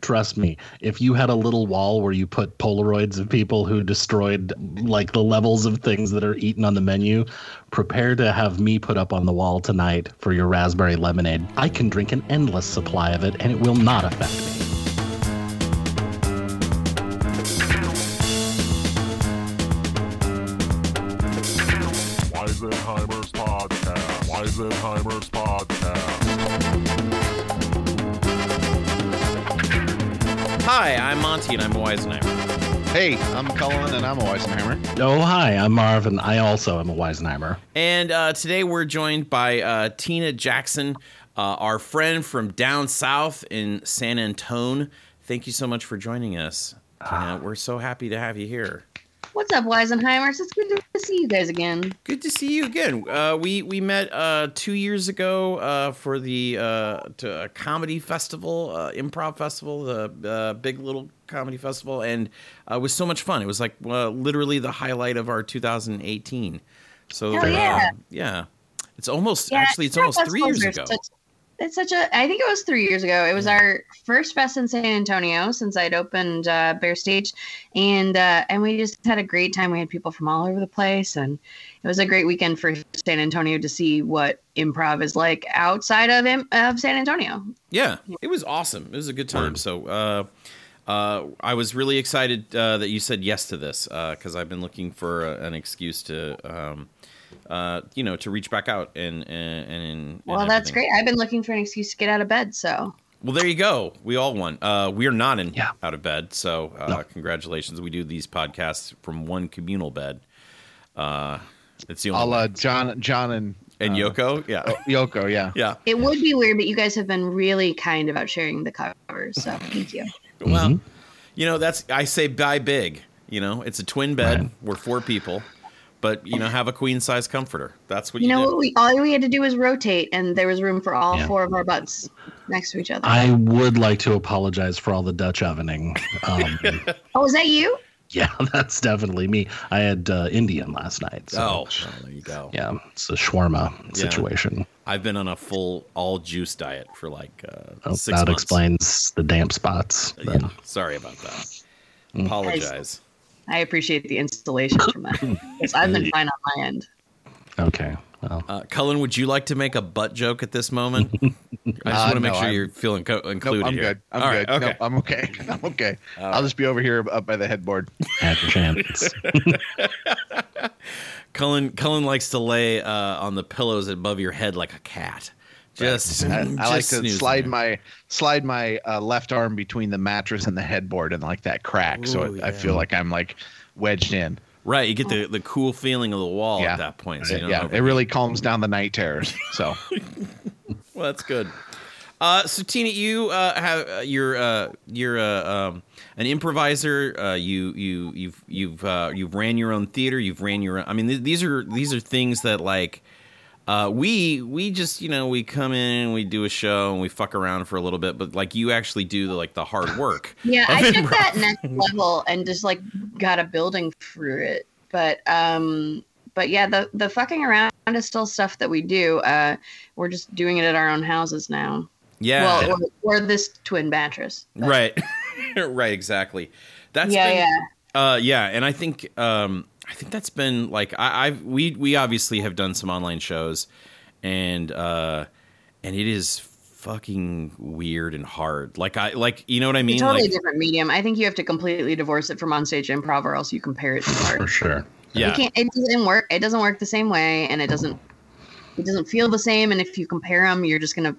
Trust me, if you had a little wall where you put Polaroids of people who destroyed like the levels of things that are eaten on the menu, prepare to have me put up on the wall tonight for your raspberry lemonade. I can drink an endless supply of it and it will not affect me. And I'm a Weisenheimer. Hey, I'm Cullen, and I'm a Weisenheimer. Oh, hi, I'm Marvin. I also am a Weisenheimer. And uh, today we're joined by uh, Tina Jackson, uh, our friend from down south in San Antone. Thank you so much for joining us. Tina, we're so happy to have you here. What's up, Weisenheimers? It's good to see you guys again. Good to see you again. Uh, we we met uh, two years ago uh, for the uh, to a comedy festival, uh, improv festival, the uh, Big Little Comedy Festival, and uh, it was so much fun. It was like uh, literally the highlight of our 2018. So Hell yeah. uh, yeah, it's almost Yeah, actually it's almost three years ago. Such, it's such a. I think it was three years ago. It was our first fest in San Antonio since I'd opened uh, Bexar Stage, and uh, and we just had a great time. We had people from all over the place, and it was a great weekend for San Antonio to see what improv is like outside of of San Antonio. Yeah, it was awesome. It was a good time. So uh, uh, I was really excited uh, that you said yes to this because I've been looking for a, an excuse to, um, uh, you know, to reach back out and and and. Well, and that's great. I've been looking for an excuse to get out of bed, so Well, there you go. We all won. Uh, we are not in Yeah. out of bed, so uh, No. congratulations. We do these podcasts from one communal bed. Uh, it's the A only. la John, John, and and uh, Yoko, yeah, oh, Yoko. Yeah. yeah. it would be weird. But you guys have been really kind about sharing the covers, so thank you. Well, you know, that's I say buy big. You know, it's a twin bed. Right. We're four people, but you know, have a queen size comforter. That's what you, You know did. what? We all we had to do was rotate, and there was room for all Yeah. four of our butts next to each other. I would like to apologize for all the Dutch ovening. Um, oh, was that you? yeah, that's definitely me. I had uh, Indian last night. So, oh, well, there you go. yeah, it's a shawarma situation. I've been on a full all juice diet for like uh, Oh, six that months. explains the damp spots. Yeah, sorry about that. Mm. Apologize. I appreciate the installation from that. I've been fine on my end. Okay. Well, Uh, Cullen, would you like to make a butt joke at this moment? I just Uh, want to make no, sure I'm- you're feeling co- Nope, included I'm here. good. I'm All good. right, okay. Nope, I'm okay. I'm okay. All I'll right. just be over here up by the headboard. had your chance. Cullen, Cullen likes to lay uh, on the pillows above your head like a cat. Just, I, I like to slide there. my slide my uh, left arm between the mattress and the headboard and like that crack, so Ooh, it, I feel like I'm like wedged in. right. You get the, the cool feeling of the wall Yeah. at that point. So you don't yeah, it really calms down the night terrors. So Well, that's good. Uh, so Tina, you uh, have uh, you're uh, you're uh, um, an improviser. Uh, you you you've you've uh, you've ran your own theater. You've ran your. Own, I mean, th- these are these are things that like uh, we we just you know we come in and we do a show and we fuck around for a little bit, but like you actually do the like the hard work. Yeah, I took improv. that next level and just like got a building through it. But um, but yeah, the the fucking around is still stuff that we do. Uh, we're just doing it at our own houses now. Yeah. Well, or, or this twin mattress. But- right. right. Exactly. That's yeah, been, yeah. Uh, yeah, and I think um, I think that's been like I, I've we we obviously have done some online shows, and uh, and it is fucking weird and hard. Like I like you know what I mean? It's totally like different medium. I think you have to completely divorce it from onstage improv, or else you compare it to for sure. yeah, You can't. It doesn't work. It doesn't work the same way, and it doesn't. It doesn't feel the same. And if you compare them, you're just gonna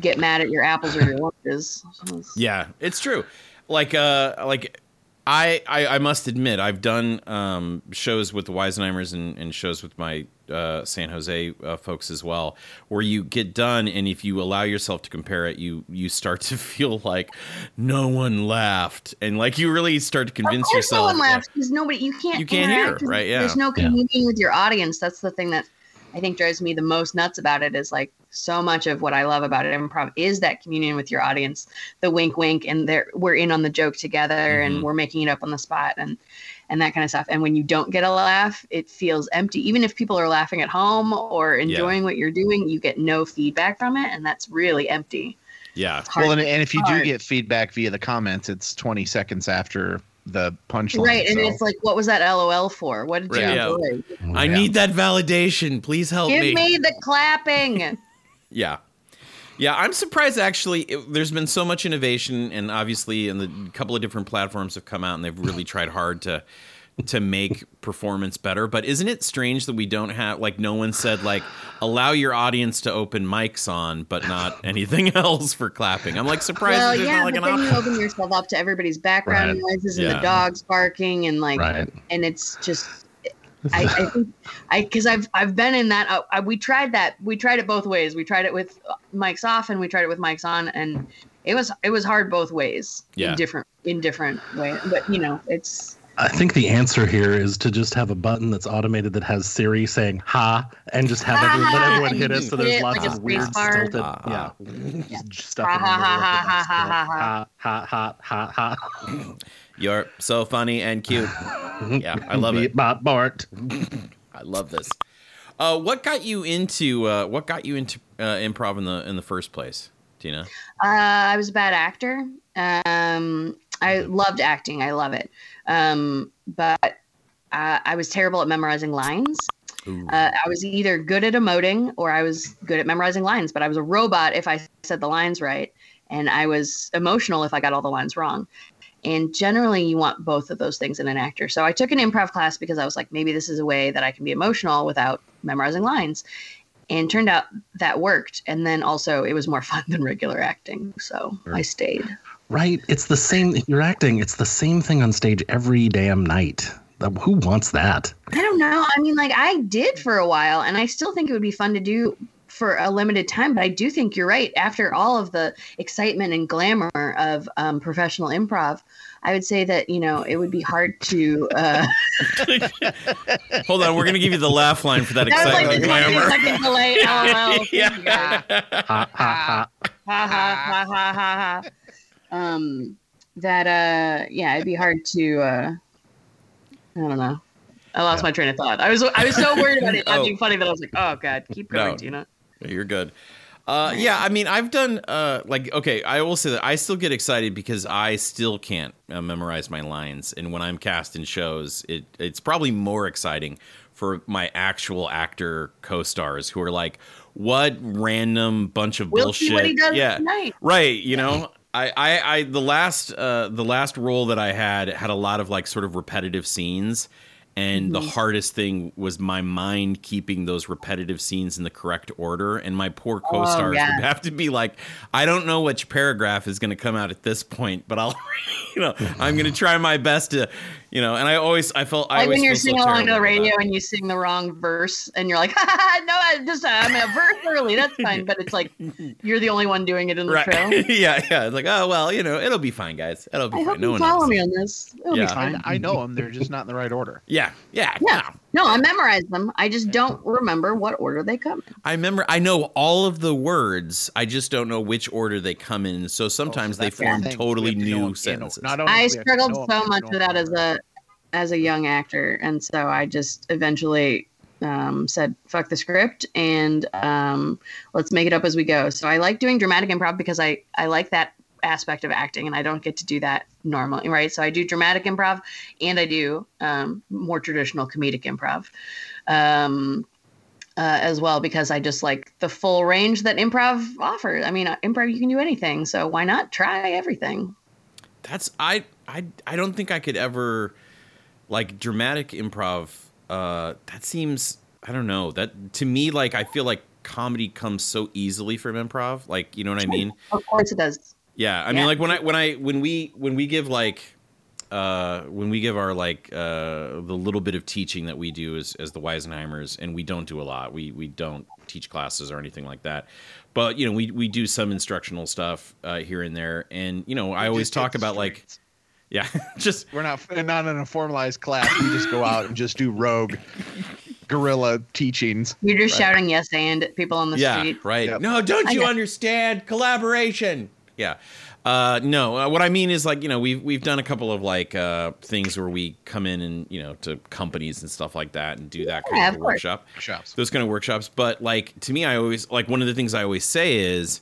get mad at your apples or your oranges. Yeah, it's true. Like uh, like. I, I, I must admit I've done um, shows with the Weisenheimers and, and shows with my uh, San Jose uh, folks as well, where you get done and if you allow yourself to compare it, you you start to feel like no one laughed and like you really start to convince of course yourself. no one that- laughs because nobody you can't You can't hear, right, yeah. there's no Yeah. with your audience that's the thing that i think drives me the most nuts about it is like so much of what i love about it improv is that communion with your audience the wink wink and there we're in on the joke together Mhm. and we're making it up on the spot and and that kind of stuff. And when you don't get a laugh it feels empty. Even if people are laughing at home or enjoying what you're doing you get no feedback from it and that's really empty. Yeah. Well, and, and if you do get feedback via the comments, it's 20 seconds after the punchline. right, and so- it's like, what was that LOL for? What did you Right, yeah. enjoy? I Yeah. need that validation. Please help Give me. Give me the clapping. Yeah. Yeah, I'm surprised actually. It, there's been so much innovation, and obviously, and the couple of different platforms have come out, and they've really tried hard to to make performance better. But isn't it strange that we don't have like no one said like allow your audience to open mics on, but not anything else for clapping? I'm like surprised well, that there's yeah, not like but an then you open yourself up to everybody's background Right. noises and Yeah. the dogs barking and like, Right. and it's just. I, I think I because I've I've been in that uh, I, we tried that we tried it both ways we tried it with mics off and we tried it with mics on and it was it was hard both ways Yeah. in different in different ways but you know it's I think the answer here is to just have a button that's automated that has Siri saying "ha" and just have Ha, everyone, let everyone hit it. So there's it lots like of weird bar. stilted, Ha, yeah, Yeah. stuff Ha, ha, ha, ha, ha, ha, ha. ha ha ha ha ha. You're so funny and cute. Yeah, I love it. Beat Bot Bart. I love this. Uh, what got you into uh, what got you into uh, improv in the in the first place, Tina? Uh, I was a bad actor. Um, I loved acting. I love it. Um, but uh, I was terrible at memorizing lines. Uh, I was either good at emoting or I was good at memorizing lines. But I was a robot if I said the lines right, and I was emotional if I got all the lines wrong. And generally, you want both of those things in an actor. So I took an improv class because I was like, maybe this is a way that I can be emotional without memorizing lines. And turned out that worked. And then also, it was more fun than regular acting. So I stayed. Right. It's the same. You're acting. It's the same thing on stage every damn night. Who wants that? I don't know. I mean, like I did for a while, and I still think it would be fun to do for a limited time. But I do think you're right. After all of the excitement and glamour of um, professional improv, I would say that you know it would be hard to. Uh, Hold on, we're gonna give you the laugh line for that that was like excitement the 20 glamour. second delay. LOL. yeah. Ha ha ha. ha ha ha ha ha ha. Um, that uh, yeah, it'd be hard to. Uh, I don't know. I lost my train of thought. I was I was so worried about it not Oh. being funny that I was like, oh god, keep going, No. Tina. You're good. Uh, yeah, I mean, I've done uh, like okay. I will say that I still get excited because I still can't uh, memorize my lines, and when I'm cast in shows, it it's probably more exciting for my actual actor co-stars who are like, "What random bunch of We'll bullshit?" see what he does yeah, tonight. right. You know, I, I, I, the last, uh, the last role that I had had a lot of like sort of repetitive scenes, and the Mm-hmm. hardest thing was my mind keeping those repetitive scenes in the correct order. And my poor co-stars Oh, yeah. would have to be like, I don't know which paragraph is going to come out at this point, but I'll, you know, I'm going to try my best to, you know. And I always, I felt, I Like always when you're feel so singing along to the radio and you sing the wrong verse and you're like, ha, ha, ha, no, I just I'm a verse early. That's fine. But it's like you're the only one doing it in the Right? trail. yeah, yeah. It's like, oh well, you know, it'll be fine, guys. It'll be I fine. hope no you one follow knows. me on this. It'll Yeah. be fine. I, I know them. They're just not in the right order. Yeah, yeah, Yeah. No, I memorize them. I just don't remember what order they come in. I remember. I know all of the words. I just don't know which order they come in. So sometimes Oh, so they form thing. Totally to know 'em new in- sentences. not only I do we have to struggled so much to with that as a as a young actor, and so I just eventually um, said fuck the script and um, let's make it up as we go. So I like doing dramatic improv because I I like that aspect of acting, and I don't get to do that normally, right? So I do dramatic improv and I do um, more traditional comedic improv. Um, uh, as well because I just like the full range that improv offers. I mean, uh, improv you can do anything, so why not try everything? That's I I I don't think I could ever like dramatic improv. Uh, that seems I don't know that to me like I feel like comedy comes so easily from improv. Like you know what I mean? Of course it does. Yeah, I mean, like when I when I when we when we give like uh when we give our like uh the little bit of teaching that we do as as the Weisenheimers, and we don't do a lot. We we don't teach classes or anything like that, but you know we we do some instructional stuff uh, here and there, and you know I We always talk the about like yeah, just We're not not in a formalized class. We just go out and just do rogue guerrilla teachings. You're just Right. shouting yes and people on the yeah, street. right. Yep. No, don't I you know. understand collaboration? Yeah. Uh, no, uh, what I mean is like you know we've we've done a couple of like uh, things where we come in and you know to companies and stuff like that and do that kind of, of workshop Shops. those kind of workshops. But like to me, I always like one of the things I always say is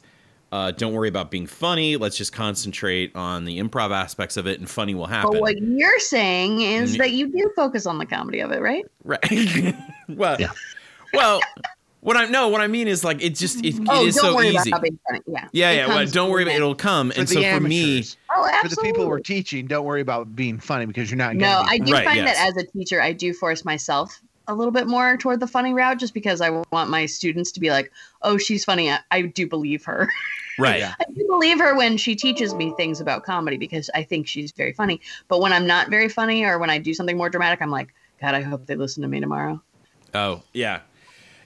Uh, don't worry about being funny. Let's just concentrate on the improv aspects of it, and funny will happen. But what you're saying is that you do focus on the comedy of it, right? Right. well, Yeah. well, what I no, what I mean is like it just it, it oh, is don't so easy. about being funny. Yeah. Yeah, It yeah. Well, don't worry about it. it'll come. For and the so for me, Oh, for the people we're teaching, don't worry about being funny because you're not. No, gonna I do Right, find yes. that as a teacher, I do force myself a little bit more toward the funny route just because I want my students to be like, oh, she's funny. I, I do believe her. right? I do believe her when she teaches me things about comedy because I think she's very funny. But when I'm not very funny or when I do something more dramatic, I'm like, God, I hope they listen to me tomorrow. Oh, yeah,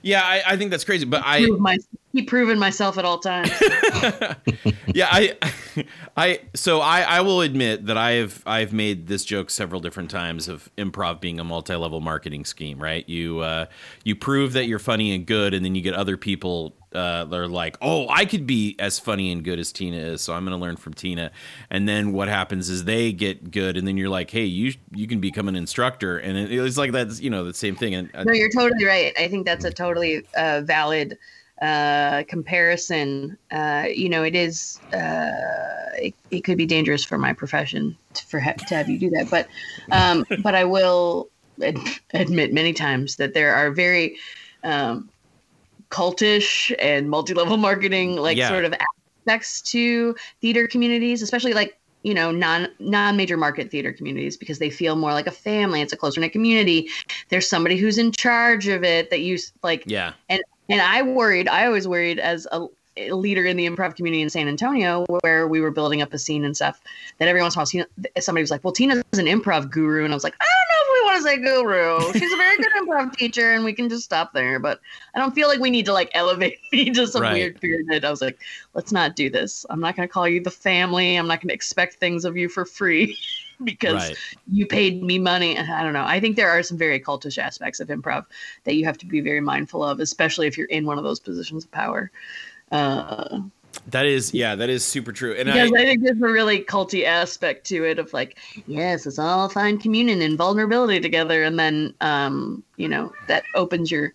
yeah. I, I think that's crazy, but I Prove my, keep proving myself at all times. yeah, I, I, so I, I will admit that I have, I've made this joke several different times of improv being a multi-level marketing scheme. Right? You, uh, you prove that you're funny and good, and then you get other people uh, are like, "Oh, I could be as funny and good as Tina is, so I'm going to learn from Tina." And then what happens is they get good, and then you're like, "Hey, you, you can become an instructor," and it, it's like that's you know the same thing. And uh, no, you're totally right. I think that's a totally uh, valid uh, comparison. Uh, you know, it is. Uh, it, it could be dangerous for my profession to, for ha- to have you do that, but um, but I will ad- admit many times that there are very um, cultish and multi-level marketing like Yeah. sort of aspects to theater communities, especially like you know non non major market theater communities because they feel more like a family. It's a closer knit community. There's somebody who's in charge of it that you like. yeah, And and I worried. I always worried as a leader in the improv community in San Antonio, where we were building up a scene and stuff. That every once in a while, somebody was like, "Well, Tina's an improv guru," and I was like, "I don't know want to say guru. She's a very good improv teacher, and we can just stop there." But I don't feel like we need to like elevate me to some Right. weird pyramid. I was like, "Let's not do this. I'm not going to call you the family. I'm not going to expect things of you for free." Because right. you paid me money. I don't know. I think there are some very cultish aspects of improv that you have to be very mindful of, especially if you're in one of those positions of power. Uh, That is, yeah, that is super true. And I, because I, think there's a really culty aspect to it of like, yes, let's all find communion and vulnerability together, and then, um, you know, that opens your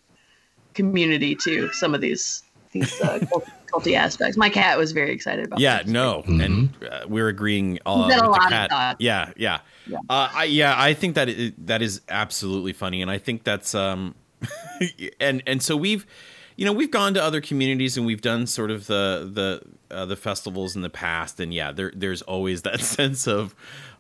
community to some of these these uh, culty aspects. My cat was very excited about. Yeah, this. no, and uh, we're agreeing all He's a with the lot of cat. Yeah, yeah, Yeah. Uh, I, yeah. I think that i that is absolutely funny, and I think that's um, and and so we've, you know, we've gone to other communities and we've done sort of the the uh, the festivals in the past, and yeah, there there's always that sense of.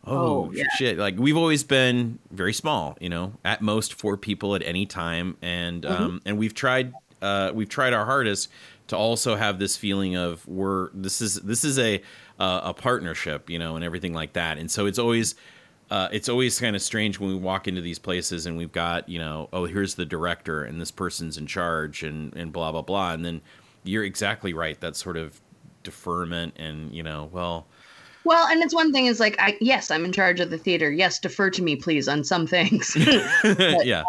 Oh, Oh, yeah. shit! Like we've always been very small, you know, at most four people at any time, and Mm-hmm. um, and we've tried uh, we've tried our hardest to also have this feeling of we're this is this is a uh, a partnership, you know, and everything like that. And so it's always uh, it's always kind of strange when we walk into these places and we've got you know oh here's the director and this person's in charge and and blah blah blah, and then you're exactly right that sort of deferment and you know well Well, and it's one thing is like, I yes, I'm in charge of the theater. Yes, defer to me, please, on some things. yeah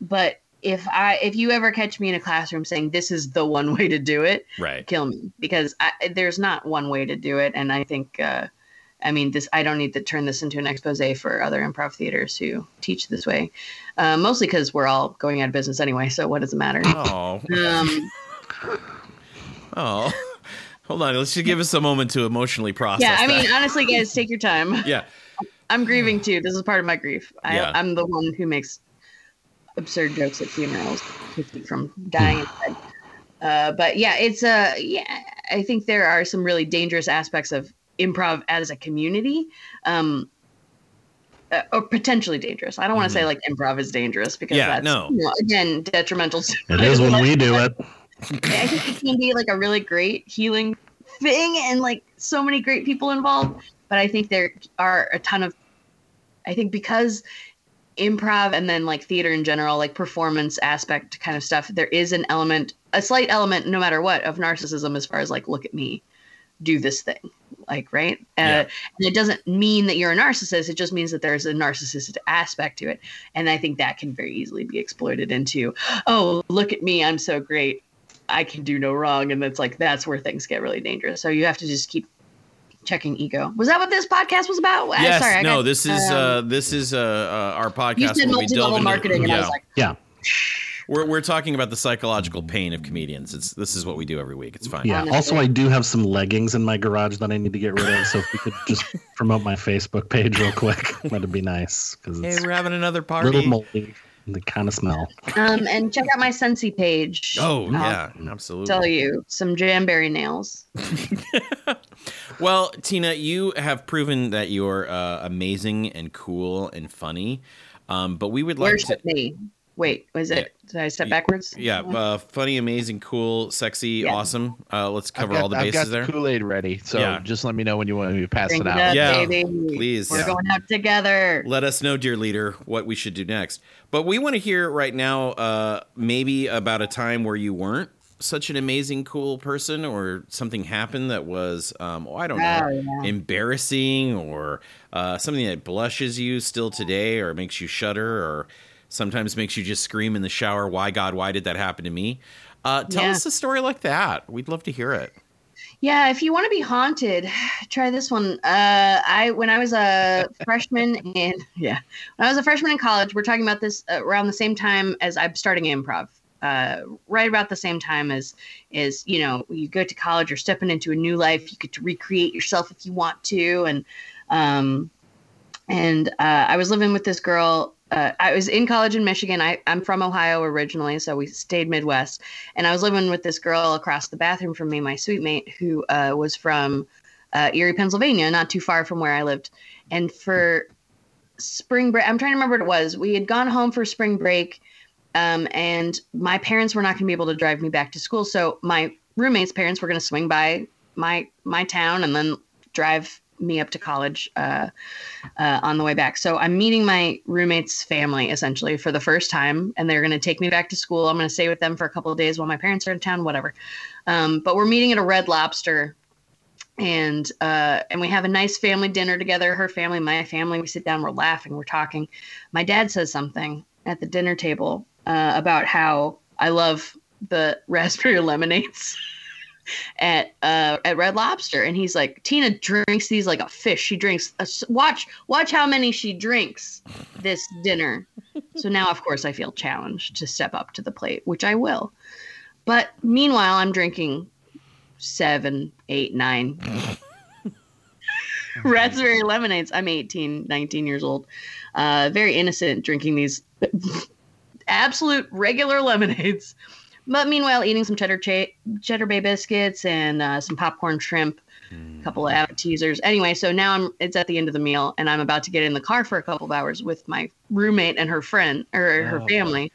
but if I if you ever catch me in a classroom saying this is the one way to do it, right kill me because I, there's not one way to do it, and I think. Uh, I mean, this. I don't need to turn this into an expose for other improv theaters who teach this way, uh, mostly because we're all going out of business anyway. So what does it matter? oh Um, oh hold on let's just give us a moment to emotionally process yeah, I that. mean, honestly, guys, take your time. yeah I'm grieving too. This is part of my grief. I, Yeah. I'm the one who makes absurd jokes at funerals from dying instead. Uh, but yeah, it's a yeah. I think there are some really dangerous aspects of improv as a community, um, uh, or potentially dangerous. I don't want to say like improv is dangerous because Mm-hmm. Yeah, that's no. you know, again detrimental. To It is when we do it. I think it can be like a really great healing thing and like so many great people involved. But I think there are a ton of, I think because improv and then like theater in general, like performance aspect kind of stuff, there is an element, a slight element, no matter what, of narcissism as far as like, look at me, do this thing. Like, right? Yeah. Uh, and it doesn't mean that you're a narcissist. It just means that there's a narcissistic aspect to it. And I think that can very easily be exploited into, oh, look at me, I'm so great. I can do no wrong. And it's like, that's where things get really dangerous. So you have to just keep checking ego. Was that what this podcast was about? I- yes sorry, I no got- this is um, uh this is uh, uh our podcast you said we delve multi-level into- marketing, and I was like, Yeah. We're we're talking about the psychological pain of comedians. It's this is what we do every week. It's fine. Yeah. Honestly. Also, I do have some leggings in my garage that I need to get rid of. So if we could just promote my Facebook page real quick, that'd be nice because Hey, we're having another a party. little moldy. and They kind of smell. Um, and check out my Scentsy page. Oh I'll yeah, absolutely. Tell you some jamberry nails. Well, Tina, you have proven that you're uh, amazing and cool and funny. Um, but we would like to, Worship me. Wait, was it? Did I step backwards? yeah, uh, funny, amazing, cool, sexy, Yeah. awesome. Uh, let's cover got, all the I've bases got there. Kool Aid ready, so Yeah. just let me know when you want me to pass Bring it it out. up, Yeah, baby. please. We're Yeah. going out together. Let us know, dear leader, what we should do next. But we want to hear right now, uh, maybe about a time where you weren't such an amazing, cool person, or something happened that was, um, oh, I don't know, Oh, yeah. embarrassing, or uh, something that blushes you still today, or makes you shudder, or sometimes makes you just scream in the shower, "Why God? Why did that happen to me?" Uh, tell Yeah. us a story like that. We'd love to hear it. Yeah, if you want to be haunted, try this one. Uh, I when I was a freshman in yeah, when I was a freshman in college, we're talking about this uh, around the same time as I'm starting improv. Uh, right about the same time as is you know you go to college, you're stepping into a new life. You get to recreate yourself if you want to, and um, and uh, I was living with this girl. Uh, I was in college in Michigan. I, I'm from Ohio originally, so we stayed Midwest. And I was living with this girl across the bathroom from me, my suite mate, who uh, was from uh, Erie, Pennsylvania, not too far from where I lived. And for spring break, I'm trying to remember what it was. We had gone home for spring break, um, and my parents were not going to be able to drive me back to school. So my roommate's parents were going to swing by my my town and then drive me up to college uh, uh, on the way back. So I'm meeting my roommate's family essentially for the first time, and they're going to take me back to school. I'm going to stay with them for a couple of days while my parents are in town, whatever. Um, but we're meeting at a Red Lobster, and uh, and we have a nice family dinner together. Her family, my family. We sit down, we're laughing, we're talking. My dad says something at the dinner table uh, about how I love the raspberry lemonades. At uh at Red Lobster. And he's like Tina drinks these like a fish. She drinks a s watch watch how many she drinks this dinner. So now of course I feel challenged to step up to the plate which I will. But meanwhile I'm drinking seven eight nine raspberry lemonades. I'm 18 19 years old. Uh very innocent drinking these absolute regular lemonades but meanwhile, eating some cheddar cha- cheddar bay biscuits and uh, some popcorn shrimp, a couple of appetizers. Anyway, so now I'm it's at the end of the meal, and I'm about to get in the car for a couple of hours with my roommate and her friend or her Oh. family,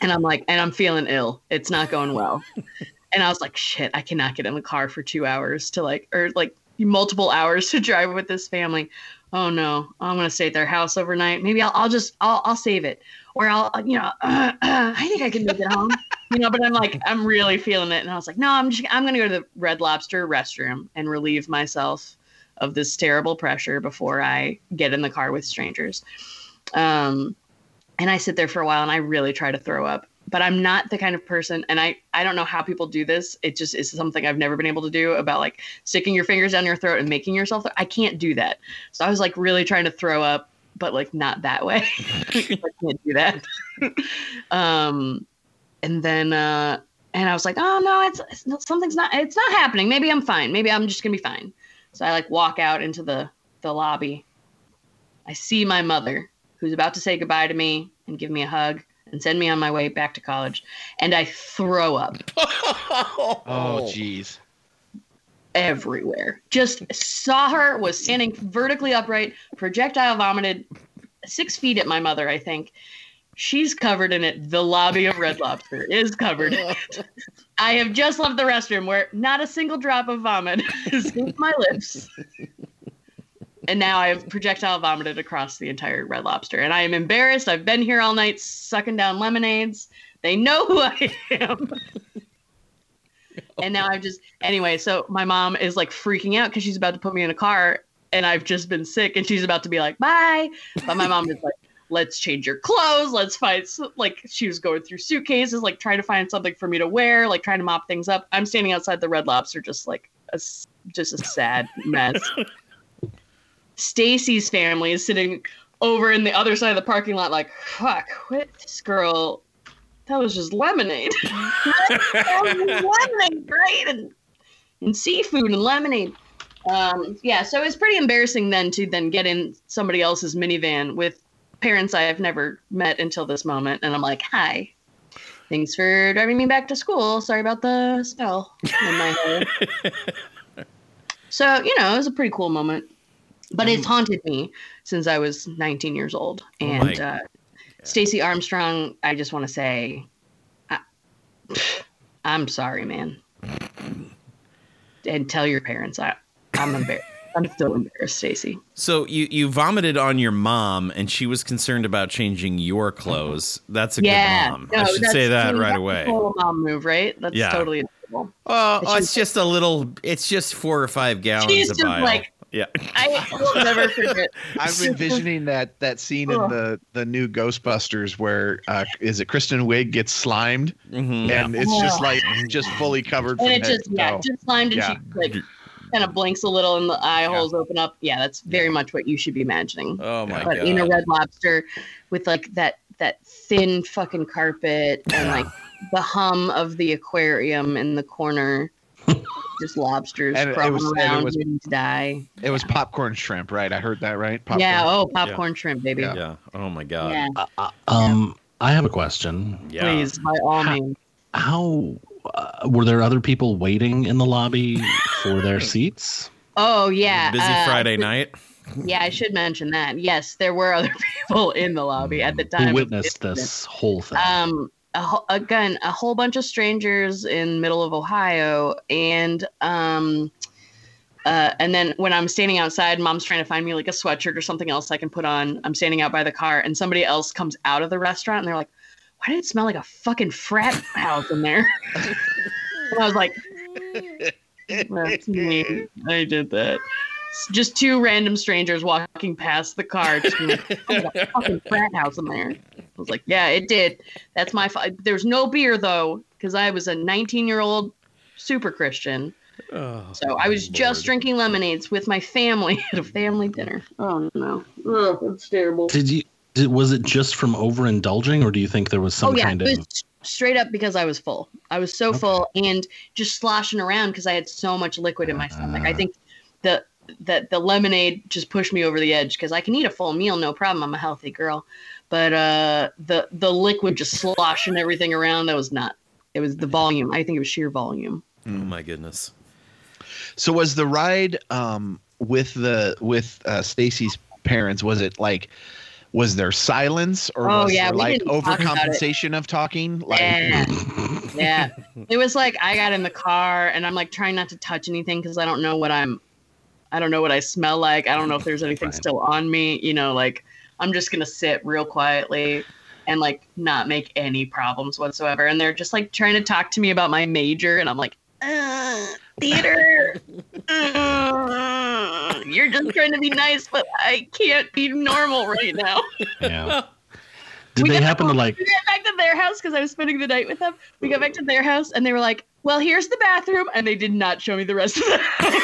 and I'm like, and I'm feeling ill. It's not going well, and I was like, shit, I cannot get in the car for two hours to like or like multiple hours to drive with this family. Oh no, I'm gonna stay at their house overnight. Maybe I'll I'll just I'll I'll save it, or I'll you know I think I can make it home you know, but I'm like, I'm really feeling it. And I was like, no, I'm just, I'm going to go to the Red Lobster restroom and relieve myself of this terrible pressure before I get in the car with strangers. Um, and I sit there for a while and I really try to throw up, but I'm not the kind of person. And I, I don't know how people do this. It just is something I've never been able to do about like sticking your fingers down your throat and making yourself. I can't do that. So I was like really trying to throw up, but like not that way. I can't do that. um, and then uh and i was like oh no it's, it's not, something's not it's not happening. Maybe i'm fine. Maybe i'm just gonna be fine. So i like walk out into the the lobby. I see my mother who's about to say goodbye to me and give me a hug and send me on my way back to college. And i throw up. Oh, jeez. everywhere. Just saw her was standing vertically upright projectile vomited six feet at my mother i think she's covered in it. The lobby of red lobster is covered in it. I have just left the restroom where not a single drop of vomit escaped my lips. And now i have projectile vomited across the entire red lobster. And i am embarrassed. I've been here all night sucking down lemonades. They know who i am. And now I've just anyway. So my mom is like freaking out because she's about to put me in a car, and I've just been sick, and she's about to be like bye. But my mom is like, let's change your clothes, let's find like she was going through suitcases, like trying to find something for me to wear, like trying to mop things up. I'm standing outside the Red Lobster, just like a just a sad mess. Stacy's family is sitting over in the other side of the parking lot, like fuck, what this girl that was just lemonade. lemonade, right? And, and seafood and lemonade. Um, yeah, so it was pretty embarrassing then to then get in somebody else's minivan with parents I have never met until this moment, and I'm like, "Hi, thanks for driving me back to school. Sorry about the smell in my hair." so you know, it was a pretty cool moment, but it's haunted me since I was 19 years old. Oh And uh, Stacey Armstrong, I just want to say, I, I'm sorry, man, and tell your parents I, I'm embarrassed. I'm still embarrassed, Stacy. So you you vomited on your mom, and she was concerned about changing your clothes. That's a Yeah, good mom. no, I should say that see, right that's away. Total mom move, right? That's Yeah. totally adorable. Oh, But it's just a little. It's just four or five gallons She's of just bile. like- yeah. I will never forget. I'm envisioning that that scene in the the new Ghostbusters where uh, is it Kristen Wiig gets slimed Mhm. and it's just like just fully covered. and from it head just yeah, just slimed and Yeah. she like kind of blinks a little and the eye holes open up. Yeah, that's very much what you should be imagining. Oh my but god. in a red lobster with like that that thin fucking carpet and like the hum of the aquarium in the corner. Just lobsters And it crawling was- and it around was- waiting to die. It was popcorn shrimp, right? I heard that right. Popcorn. Yeah, oh popcorn shrimp, baby. Yeah. yeah. Oh my god. Yeah, Um, I have a question. Yeah. please, by all How- means. How uh, were there other people waiting in the lobby for their seats? Oh yeah, Busy uh, Friday night. Yeah, I should mention that. Yes, there were other people in the lobby at the time. Who witnessed the this whole thing? Um, a, again, a whole bunch of strangers in middle of Ohio, and um, uh, and then when I'm standing outside, mom's trying to find me like a sweatshirt or something else I can put on. I'm standing out by the car, and somebody else comes out of the restaurant, and they're like, "Why did it smell like a fucking frat house in there?" and I was like, "That's me. I did that." It's Just two random strangers walking past the car, just being like, "Oh, a fucking frat house in there. I was like, yeah, it did. That's my fault. There's no beer though, because I was a 19 year old super Christian. Oh, So I was just drinking lemonades with my family at a family dinner. Oh no, oh, that's terrible. Did you? Did, was it just from overindulging, or do you think there was some oh yeah, kind it of? was straight up because I was full. I was so full and just sloshing around because I had so much liquid in my stomach. I think the that the lemonade just pushed me over the edge because I can eat a full meal no problem. I'm a healthy girl, but uh, the the liquid just sloshing everything around. That was not. It was the volume. I think it was sheer volume. oh my goodness. So was the ride um, with the with uh, Stacy's parents? Was it like? Was there silence or Oh, was yeah, there like didn't talk overcompensation of talking? Like, Yeah. yeah. It was like I got in the car and I'm like trying not to touch anything because I don't know what I'm I don't know what I smell like. I don't know if there's anything Right. still on me. You know, like I'm just gonna sit real quietly and like not make any problems whatsoever. And they're just like trying to talk to me about my major and I'm like, uh, theater. Uh, you're just trying to be nice, but I can't be normal right now. Yeah. Did We they got- happen to like? we got back to their house because I was spending the night with them. We got back to their house and they were like, "Well, here's the bathroom," and they did not show me the rest of the house.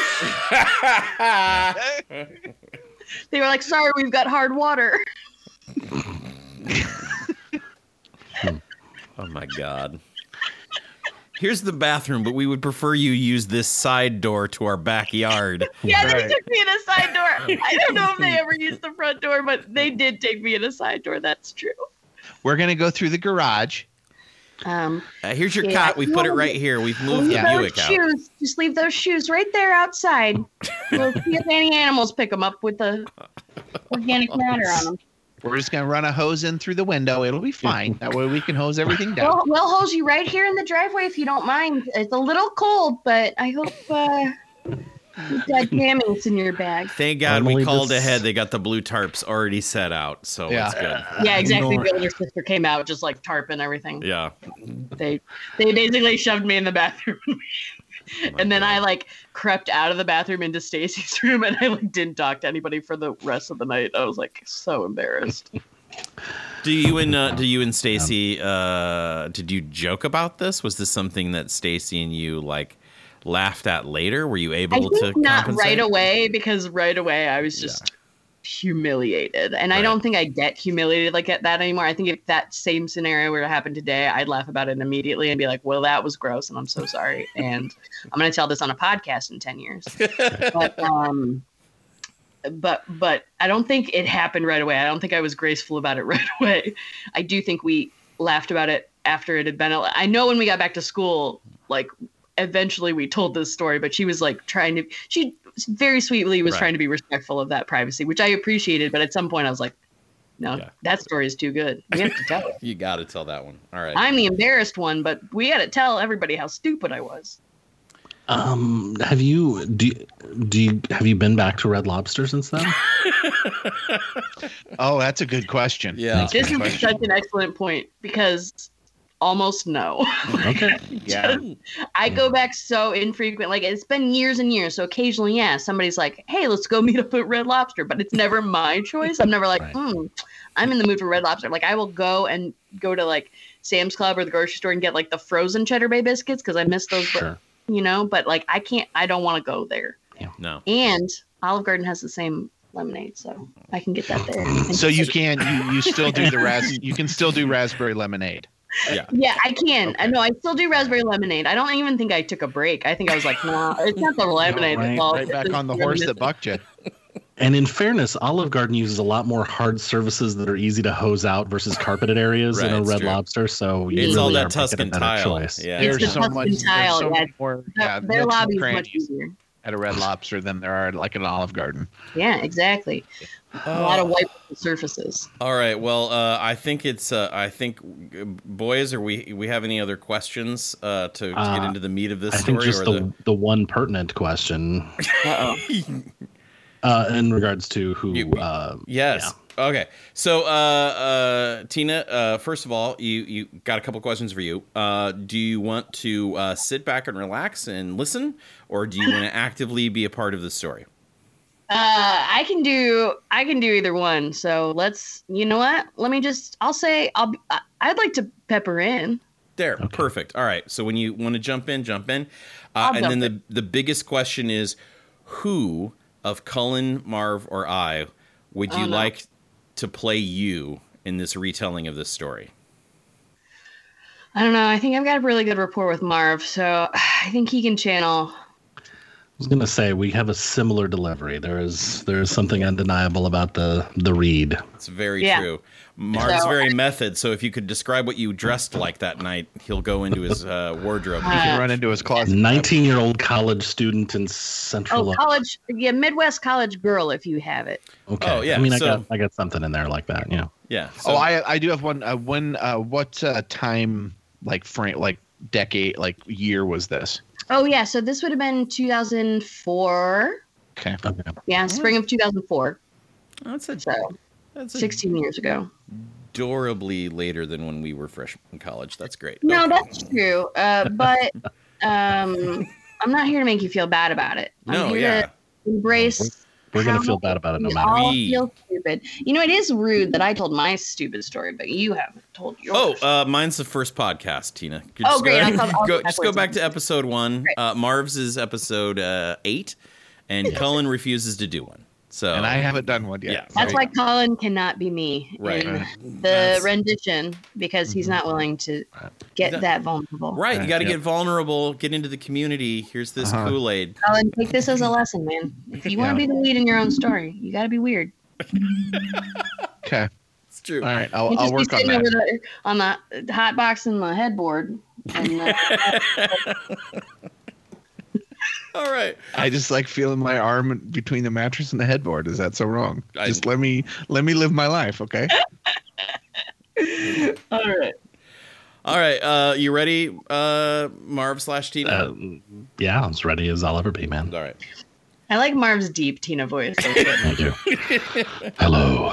they were like, "Sorry, we've got hard water." Oh my god. Here's the bathroom, but we would prefer you use this side door to our backyard. Yeah, they took me in a side door. I don't know if they ever used the front door, but they did take me in a side door. That's true. we're gonna go through the garage. Um, Uh, here's your Yeah, cot. We put it right here. We've moved leave the Yeah. those Buick out. shoes. Just leave those shoes right there outside. We'll see if any animals pick them up with the organic matter on them. We're just gonna run a hose in through the window. It'll be fine. That way we can hose everything down. We'll, we'll hose you right here in the driveway if you don't mind. It's a little cold, but I hope uh, you've got jammies in your bag. Thank God we called this- ahead. They got the blue tarps already set out, so Yeah. it's good. Yeah, exactly. Nor- The older sister came out just like tarp and everything. Yeah. They they basically shoved me in the bathroom, and then I like crept out of the bathroom into Stacy's room, and I like didn't talk to anybody for the rest of the night. I was like so embarrassed. Do you and uh, do you and Stacy uh, did you joke about this? Was this something that Stacy and you like laughed at later? Were you able I to not compensate? right away because right away I was just humiliated. And I don't think I get humiliated like at that anymore. I think if that same scenario were to happen today, I'd laugh about it immediately and be like, well, that was gross and I'm so sorry. and I'm going to tell this on a podcast in 10 years. but, um, but but I don't think it happened right away. I don't think I was graceful about it right away. I do think we laughed about it after it had been. I know when we got back to school, like eventually we told this story, but she was like trying to. She very sweetly was Right. trying to be respectful of that privacy, which I appreciated. But at some point, I was like, no, Yeah. that story is too good. We have to tell it. You got to tell that one. All right. I'm the embarrassed one, but we had to tell everybody how stupid I was. Um, have you do you, do you have you been back to Red Lobster since then? Oh, that's a good question. Yeah. That's This is question. such an excellent point because almost no. Okay. Yeah. I go back so infrequent. Like it's been years and years. So occasionally, yeah, somebody's like, "Hey, let's go meet up at Red Lobster," but it's never my choice. I'm never like, Right. "Hmm, I'm in the mood for Red Lobster." Like I will go and go to like Sam's Club or the grocery store and get like the frozen Cheddar Bay biscuits because I miss those. but- Sure. You know, but like I can't. I don't want to go there. Yeah. no. And Olive Garden has the same lemonade, so I can get that there. So you can you, you still do the ras you can still do raspberry lemonade. Yeah. Yeah, I can. I Okay. know. I still do raspberry lemonade. I don't even think I took a break. I think I was like, no, it's not the lemonade. right, all- Right back it's on the horse that bucked you. And in fairness, Olive Garden uses a lot more hard surfaces that are easy to hose out versus carpeted areas Right, in a Red true. Lobster. So you It's really all are that making a Tuscan tile. choice. Yeah. It's There's the so Tuscan much. There's tile, so yeah. many more. Yeah, their nooks lobby is much easier. At a Red Lobster than there are like an Olive Garden. Yeah, exactly. A Oh. lot of white surfaces. All right. Well, uh, I think it's. Uh, I think, uh, boys, are we we have any other questions uh, to, to get Uh, into the meat of this I story? think just or the, the one pertinent question Uh-oh. uh, in regards to who. You- uh, Yes. Okay. So, uh, uh, Tina, uh, first of all, you you got a couple questions for you. Uh, do you want to uh, sit back and relax and listen, or do you want to actively be a part of the story? Uh, I can do. I can do either one. So let's. You know what? Let me just. I'll say. I'll. be- I- I'd like to pepper in. There, perfect. All right. So when you want to jump in, jump in. Uh, I'll and then jump the the biggest question is, who of Cullen, Marv, or I would you Oh, no. like to play you in this retelling of this story? I don't know. I think I've got a really good rapport with Marv, so I think he can channel. I was gonna say we have a similar delivery. There is there is something undeniable about the the read. It's very Yeah. true. Mark's So- very method. So if you could describe what you dressed like that night, he'll go into his uh, wardrobe. Uh, You can run into his closet. Nineteen year old college student in Central. Oh, college. Yeah, Midwest college girl, if you have it. Okay. Oh, yeah, I mean, I got I got something in there like that. Yeah. yeah. So, Oh, I I do have one. Uh, when uh, what uh, time like frame like decade like year was this? Oh yeah, so this would have been 2004. Okay. Okay. Yeah, spring of 2004. that's a, So that's a 16 years ago. adorably later than when we were freshmen in college. That's great. No, Okay. that's true. Uh, but um, I'm not here to make you feel bad about it. I'm no, here yeah. to embrace. We're gonna feel bad about it no we matter. all We- feel stupid. You know, it is rude that I told my stupid story, but you haven't told yours. Oh, uh, mine's the first podcast, Tina. Could Oh, just great. Go, I go, go just go back to episode one. Uh, Marv's is episode uh, eight, and Cullen refuses to do one. So And I haven't done one yet. Yeah. That's There you why Cullen cannot be me Right. in the That's- rendition because he's not willing to get That- that vulnerable. Right, you got to yeah. get vulnerable, get into the community. Here's this Uh-huh. Kool Aid. Cullen, take this as a lesson, man. If you want to Yeah. be the lead in your own story, you got to be weird. Okay. It's true. All right. I'll, I'll work on that. over the, on the hot box and the headboard. And, uh, All right. I just like feeling my arm between the mattress and the headboard. Is that so wrong? I- just let me let me live my life, okay? all right. All right. Uh, you ready, uh, Marv slash Tina? Uh, yeah, as ready as I'll ever be, man. All right. I like Marv's deep Tina voice. Thank you. Hello.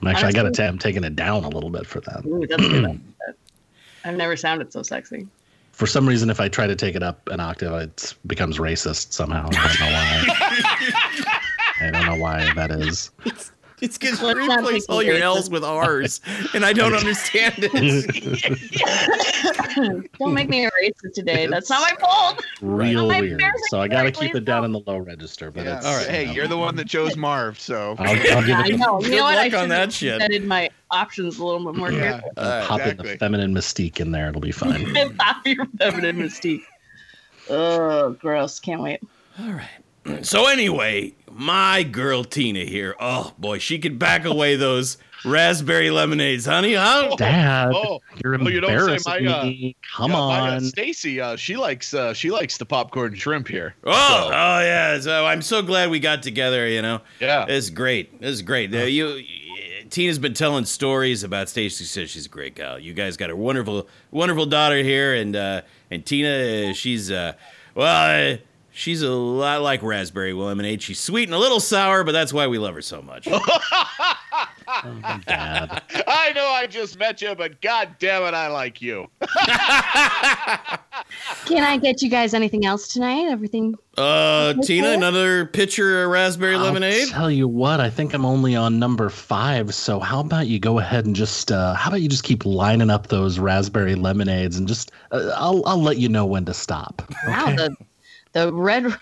I'm actually, I got to Honestly- say, I'm taking it down a little bit for that. Ooh, that's good. I've never sounded so sexy. For some reason, if I try to take it up an octave, it becomes racist somehow. I don't know why. I don't know why that is. It's because you Let's replace all your L's with R's, and I don't understand it. Don't make me a racist today. That's not my fault. Real My weird. So I got to keep it down in the low register. But Yeah. it's All right. Hey, you know, you're the one that chose Marv, so I'll, I'll give I it. know. You Good know what? I luck on that have shit. vetted my options a little bit more Yeah. carefully. Uh, pop in the feminine mystique in there. It'll be fine. Pop your feminine mystique. Oh, gross! Can't wait. All right. So anyway, my girl Tina here. Oh boy, she could back away those raspberry lemonades, honey. Huh? Dad, Oh, you're oh, you don't say embarrassing my, uh, me. Come Yeah, my, uh, on. Stacy, uh, she likes uh, she likes the popcorn shrimp here. Oh, So, oh yeah. So I'm so glad we got together. You know, yeah. it's great. It's great. Uh, you, Tina's been telling stories about Stacy. Says she's a great gal. You guys got a wonderful, wonderful daughter here, and uh, and Tina, uh, she's uh, well. She's a lot like raspberry lemonade. She's sweet and a little sour, but that's why we love her so much. Oh, I know I just met you, but god damn it, I like you. Can I get you guys anything else tonight? Everything? Uh, Tina, another pitcher of raspberry lemonade. I'll tell you what, I think I'm only on number five. So how about you go ahead and just uh, how about you just keep lining up those raspberry lemonades and just uh, I'll I'll let you know when to stop. Wow, the the red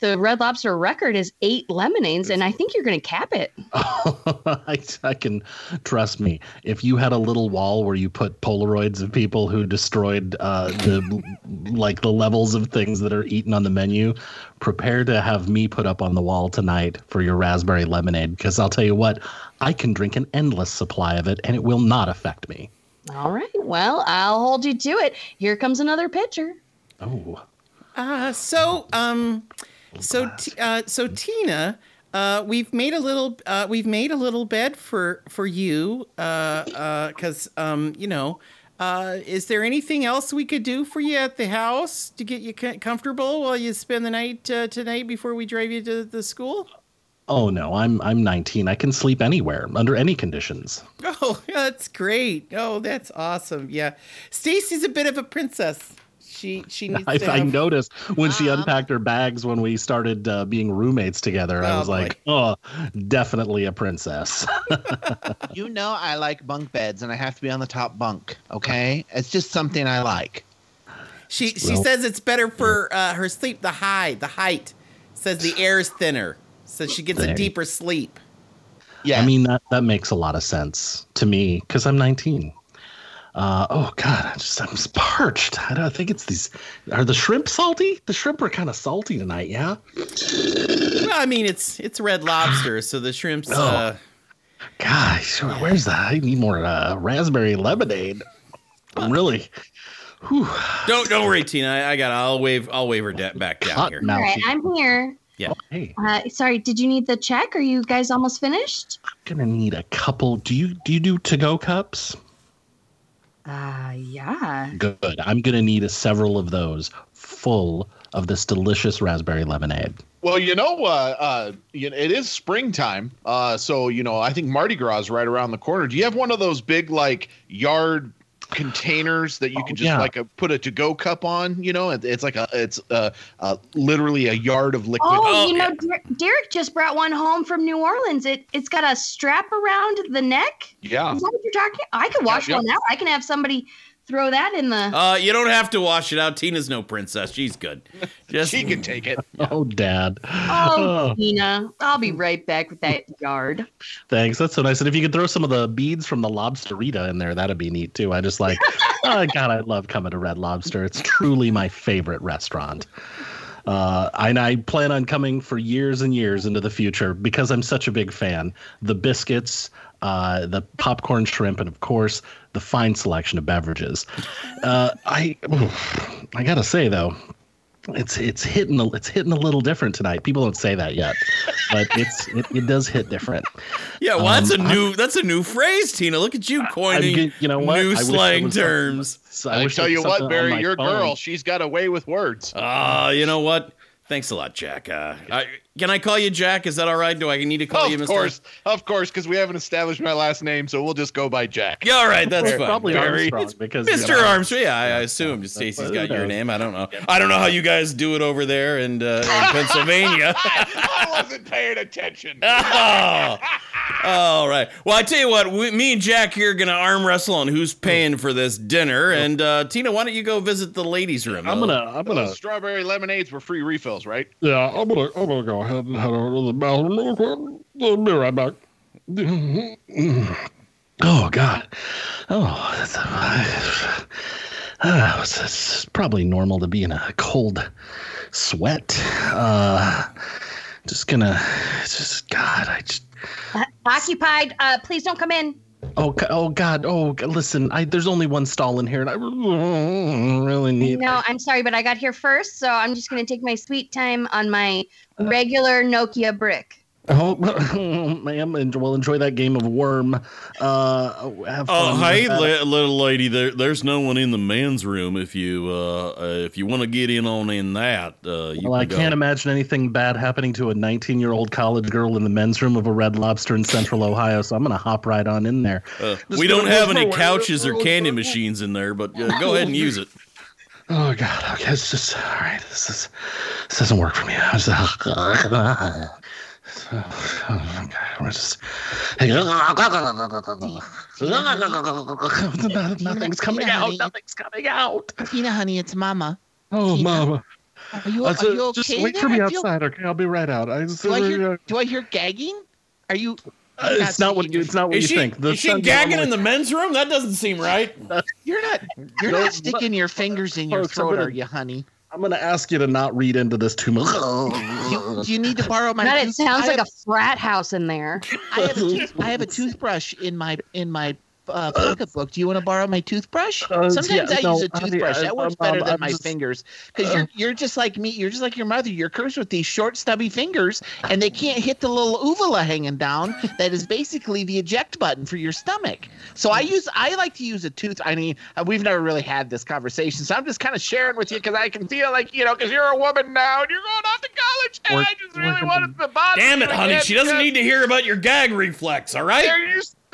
the red lobster record is eight lemonades, and I think you're going to cap it. I, I can trust me. If you had a little wall where you put Polaroids of people who destroyed uh, the like the levels of things that are eaten on the menu, prepare to have me put up on the wall tonight for your raspberry lemonade. Because I'll tell you what, I can drink an endless supply of it, and it will not affect me. All right. Well, I'll hold you to it. Here comes another pitcher. Oh, Uh, so um, so t- uh, so Tina, uh, we've made a little uh, we've made a little bed for for you. Uh, uh, cause um, you know. Uh, is there anything else we could do for you at the house to get you comfortable while you spend the night uh, tonight before we drive you to the school? oh no, I'm I'm 19. I can sleep anywhere under any conditions. Oh, that's great. Oh, that's awesome. Yeah, Stacy's a bit of a princess. She she needs I, to I have- noticed when she Uh-huh. unpacked her bags when we started uh, being roommates together. I Oh, was like, oh, definitely a princess. You know I like bunk beds and I have to be on the top bunk, okay? It's just something I like. She she Well- says it's better for uh, her sleep. The high, the height says the air is thinner, so she gets a deeper sleep. Yeah. I mean that that makes a lot of sense to me because I'm 19. Uh, oh God, I just I'm just parched. I don't think it's these. Are the shrimp salty? The shrimp are kind of salty tonight. Yeah. Well, I mean it's it's red lobster, so the shrimps. Oh. Uh, Gosh, where's that? I need more uh, raspberry lemonade. I'm really. Whew, don't don't worry, Tina. I, I got. I'll wave. I'll wave her da- back down hot here. All right. I'm here. Yeah. Hey, Uh, sorry, did you need the check? Are you guys almost finished? I'm gonna need a couple. Do you do you do to go cups? Uh, yeah. Good. I'm gonna need a, several of those full of this delicious raspberry lemonade. Well, you know, uh, uh, you know, it is springtime, uh, so you know, I think Mardi Gras is right around the corner. Do you have one of those big like yard containers that you Oh, can just yeah. like a, put a to-go cup on? You know, It- it's like a, it's uh, uh, literally a yard of liquid. Oh, Oh, you know, yeah. Der- Derek just brought one home from New Orleans. It it's got a strap around the neck. Yeah, Is that what you're talking? I could wash yeah. one out. I can have somebody throw that in the. Uh, you don't have to wash it out. Tina's no princess. She's good. Just she can take it. Oh, Dad. oh, Tina, I'll be right back with that yard. Thanks. That's so nice. And if you could throw some of the beads from the Lobsterita in there, that'd be neat too. I just like, oh God, I love coming to Red Lobster. It's truly my favorite restaurant. Uh, and I plan on coming for years and years into the future because I'm such a big fan. The biscuits, uh, the popcorn shrimp, and of course the fine selection of beverages. Uh, I, I gotta say though, it's it's hitting a, it's hitting a little different tonight. People don't say that yet, but it's it, it does hit different. yeah. Well, that's a Um, new that's a new phrase, Tina. Look at you I'm coining good- you know what? new I slang terms. So I, wish tell you what, Barry, your phone. girl, she's got a way with words. Ah, you know what? Thanks a lot, Jack. Uh, I, can I call you Jack? Is that all right? Do I need to call you of Mr. course, of course, because we haven't established my last name, so we'll just go by Jack. Yeah, all right, that's fine. probably Barry. Armstrong because you Mr. know, Armstrong. Yeah, I, I assumed Stacy's what got your name. I don't know. I don't know how you guys do it over there in, uh, in Pennsylvania. I wasn't paying attention. oh, All right. Well, I tell you what, we, me and Jack here are gonna arm wrestle on who's paying for this dinner. And uh, Tina, why don't you go visit the ladies' room? I'm gonna, I'm gonna, Those strawberry lemonades were free refills, right? yeah, I'm gonna, I'm gonna go ahead and head over to the bathroom real quick. I'll be right back. Oh God, oh, that's, uh, it's, it's probably normal to be in a cold sweat. Uh, just gonna, it's just God, I just. Occupied. Uh, please don't come in. Oh, oh God! Oh, listen. I there's only one stall in here, and I really need. No, I'm sorry, but I got here first, so I'm just gonna take my sweet time on my uh, regular Nokia brick. Oh, ma'am, and we'll enjoy that game of worm. Uh, have Oh, fun hey, li- little lady. There, there's no one in the men's room. If you, uh, if you want to get in on in that, uh, you Well, I can go. can't imagine anything bad happening to a 19 year old college girl in the men's room of a Red Lobster in Central Ohio. So I'm gonna hop right on in there. Uh, we don't have any couches or candy machines in there, but uh, go ahead and use it. Oh God. Okay, it's just all right. This is this doesn't work for me. I was, okay, we're just. Nothing's coming out. Nothing's coming out. Tina, honey, it's Mama. Oh, Tina, mama. Are you, Uh, are you okay? just wait there? for me I feel- outside, okay? I'll be right out. I, Do I hear? Do I hear gagging? Are you? Uh, it's not what you. It's not what Is you she, think. The is she gagging normally- in the men's room? That doesn't seem right. You're not. You're No, not sticking your fingers in your throat, are you, honey? I'm gonna ask you to not read into this too much. Do, do you need to borrow my? God, it sounds I like have, a frat house in there. I have a, tooth, I have a toothbrush in my in my uh, pocketbook. Do you want to borrow my toothbrush? Uh, Sometimes yeah, I no, use a toothbrush. I- that works um, better than I'm my just- fingers because you're you're just like me. You're just like your mother. You're cursed with these short, stubby fingers, and they can't hit the little uvula hanging down. That is basically the eject button for your stomach. So I use I like to use a tooth. I mean, uh, we've never really had this conversation, so I'm just kind of sharing with you because I can feel like you know because you're a woman now and you're going off to college, and We're- I just really gonna- wanted to bother Damn it, honey. She doesn't need to hear about your gag reflex, all right?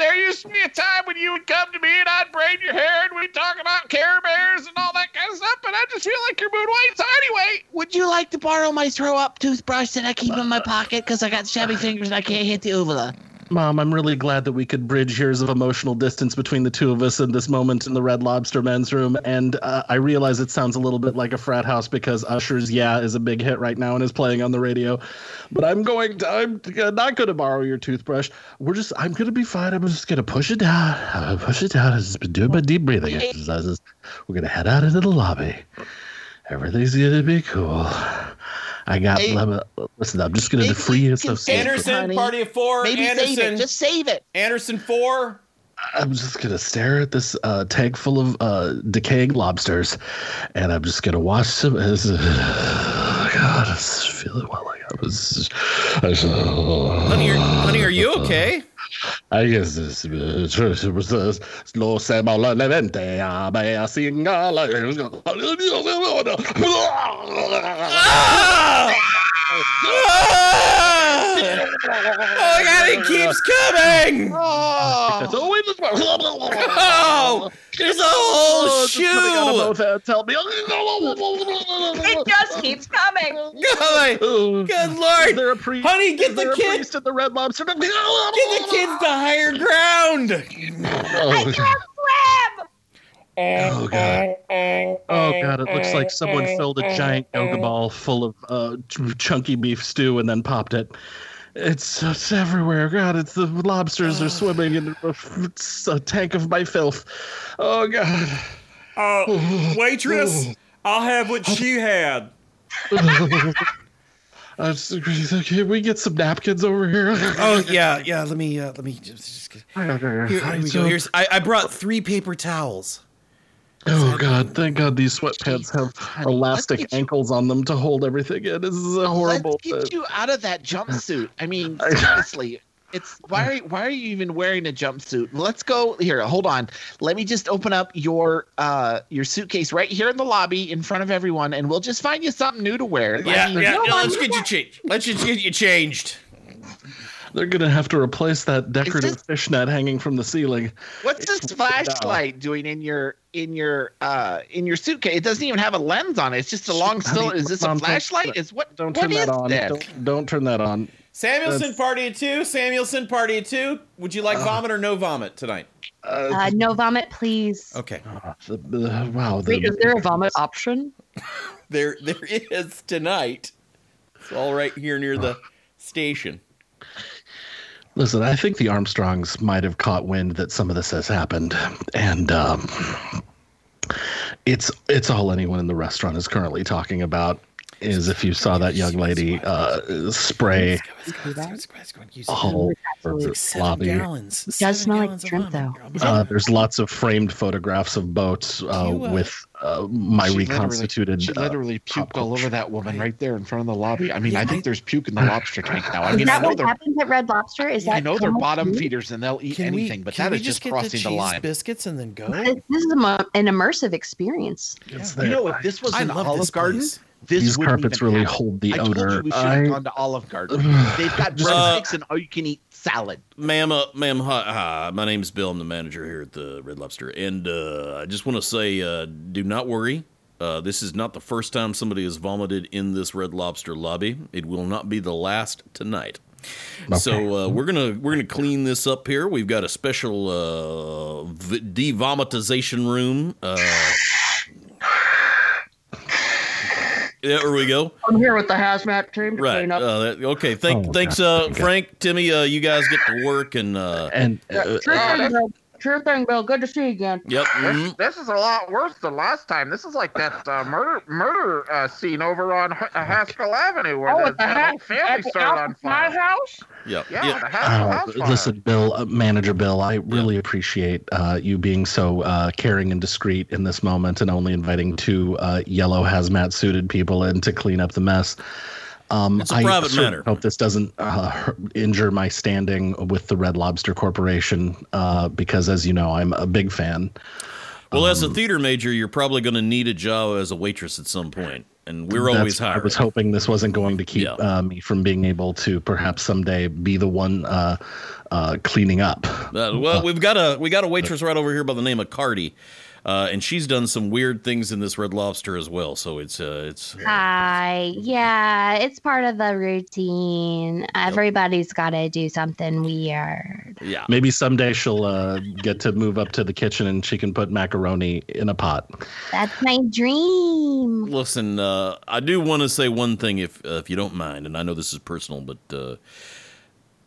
There used to be a time when you would come to me and I'd braid your hair and we'd talk about Care Bears and all that kind of stuff, but I just feel like you're mood white. So anyway, would you like to borrow my throw up toothbrush that I keep in my pocket because I got shabby fingers and I can't hit the uvula? Mom, I'm really glad that we could bridge years of emotional distance between the two of us in this moment in the Red Lobster men's room. And uh, I realize it sounds a little bit like a frat house because Usher's "Yeah" is a big hit right now and is playing on the radio. But I'm going to, I'm not going to borrow your toothbrush. We're just, I'm going to be fine. I'm just going to push it down. I'm gonna push it down. I've just been doing my deep breathing exercises. We're going to head out into the lobby. Everything's going to be cool. I got, Hey, listen, I'm just going to free you you. can So save Anderson, honey. party of four. Maybe Anderson, save it. Just save it. Anderson four. I'm just gonna stare at this uh, tank full of uh, decaying lobsters, and I'm just gonna watch them as. Uh, God, I just feel it while I was. I, was, Honey, are, honey, are you okay? Lo semo la levente a me singa la. Ah! Ah! Oh my god, he keeps coming! Oh, Oh, there's a whole oh, shoe! Tell me. It just keeps coming. God, oh, good lord! Is there a priest? Honey, get the there a kid- priest in the Red Lobster? Get Get the kids to higher ground! Oh, Swim! Oh god. Oh god, it looks like someone filled a giant yoga ball full of uh, ch- chunky beef stew and then popped it. It's, it's everywhere. God, it's the lobsters are swimming in a, it's a tank of my filth. Oh god. Uh, waitress, I'll have what she had. Uh, s- can we get some napkins over here? Oh yeah, yeah. Let me, uh, let me just. just here, here we go. Here's. I, I brought three paper towels. Oh god, thank god these sweatpants have elastic let's you- ankles on them to hold everything in. This is a horrible. Let's get you out of that jumpsuit. I mean, I- seriously. It's why are why are you even wearing a jumpsuit? Let's go here. Hold on. Let me just open up your uh your suitcase right here in the lobby in front of everyone, and we'll just find you something new to wear. I Yeah, mean, yeah. no, let's get you changed. Let's just get you changed. They're gonna have to replace that decorative this- fishnet hanging from the ceiling. What's this flashlight doing in your in your uh in your suitcase? It doesn't even have a lens on it. It's just a long Honey, still. Is this a flashlight? Is what? Don't what turn that is on. Don't, don't turn that on. Samuelson That's- party of two. Samuelson party of two. Would you like vomit or no vomit tonight? Uh, no vomit, please. Okay. The- the- wow. The, Wait, is there a vomit option? There, there is tonight. It's all right here near the station. Listen, I think the Armstrongs might have caught wind that some of this has happened, and um, it's it's all anyone in the restaurant is currently talking about. Is if you saw that young lady uh, spray all over the lobby. gallons. It does smell like shrimp, though. Uh, there's lots of framed photographs of boats uh, You, uh, with uh, my She literally- reconstituted. She uh, literally puked all over that woman right there in front of the lobby. I mean, Yeah, I think there's puke in the lobster tank now. I Is mean, I know what they're happens at Red Lobster? Is that I know they're bottom food? feeders and they'll eat anything, but can that we is just get crossing the, cheese line. biscuits and then go? This is a, an immersive experience. it's You know, if this was I an love Olive this Garden, place. This These carpets really happen. hold the I told odor. you we should I- have gone to Olive Garden. They've got Uh, breadsticks and all-you-can-eat salad. Ma'am, uh, ma'am, hi, hi, my name's Bill. I'm the manager here at the Red Lobster, and uh, I just want to say, uh, do not worry. Uh, this is not the first time somebody has vomited in this Red Lobster lobby. It will not be the last tonight. Okay. So uh, we're gonna we're gonna clean this up here. We've got a special uh, v- devomitization room. Uh, there we go. I'm here with the hazmat team to Right. clean up. Uh, that- okay. Thank, Oh, thanks, God. uh, Frank, Timmy. Uh, you guys get to work, and uh, and Yeah, uh, sure thing, Bill. Sure thing, Bill. Good to see you again. yep. mhm. This is a lot worse than last time. This is like that uh, murder murder uh, scene over on H- uh, Haskell Avenue where Oh, the, at the ha- whole family started on fire. my house. Yep. Yeah, yep. the Uh, listen, Bill, uh, Manager Bill, I really appreciate uh, you being so uh, caring and discreet in this moment and only inviting two uh, yellow hazmat suited people in to clean up the mess. Um, It's a I private certainly matter. hope this doesn't uh, injure my standing with the Red Lobster Corporation uh, because, as you know, I'm a big fan. Well, as a Um, theater major, you're probably going to need a job as a waitress at some point, and we're always That's- I was hoping this wasn't going to keep Yeah. uh, me from being able to perhaps someday be the one uh, uh, cleaning up. Uh, well, we've got a we got a waitress right over here by the name of Cardi, uh, and she's done some weird things in this Red Lobster as well. So it's uh, it's Hi. Yeah, it's part of the routine. Everybody's got to do something weird. Yeah. Maybe someday she'll uh, get to move up to the kitchen and she can put macaroni in a pot. That's my dream. Listen, uh, I do want to say one thing, if uh, if you don't mind, and I know this is personal, but uh,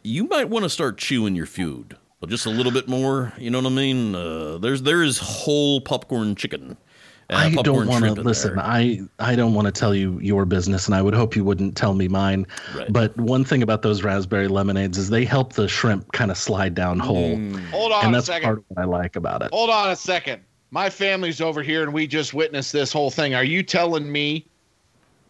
you might want to start chewing your food just a little bit more. You know what I mean? Uh, there's there is whole popcorn chicken. Uh, I don't want to listen. there. I I don't want to tell you your business, and I would hope you wouldn't tell me mine. Right. But one thing about those raspberry lemonades is they help the shrimp kind of slide down whole, Mm. Hold on and a that's second. part of what I like about it. Hold on a second. My family's over here and we just witnessed this whole thing. Are you telling me